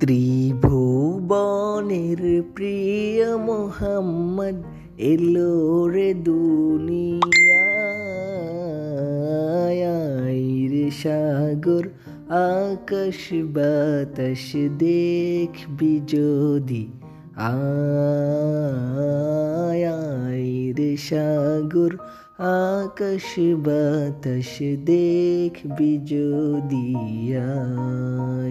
ত্রিভুবনের প্রিয় মোহাম্মদ এলো রে দুনিয়ায়। সাগর, আকাশ বাতাস দেখবি যদি রে সাগর, আকাশ বাতাস দেখবি যদি আয়।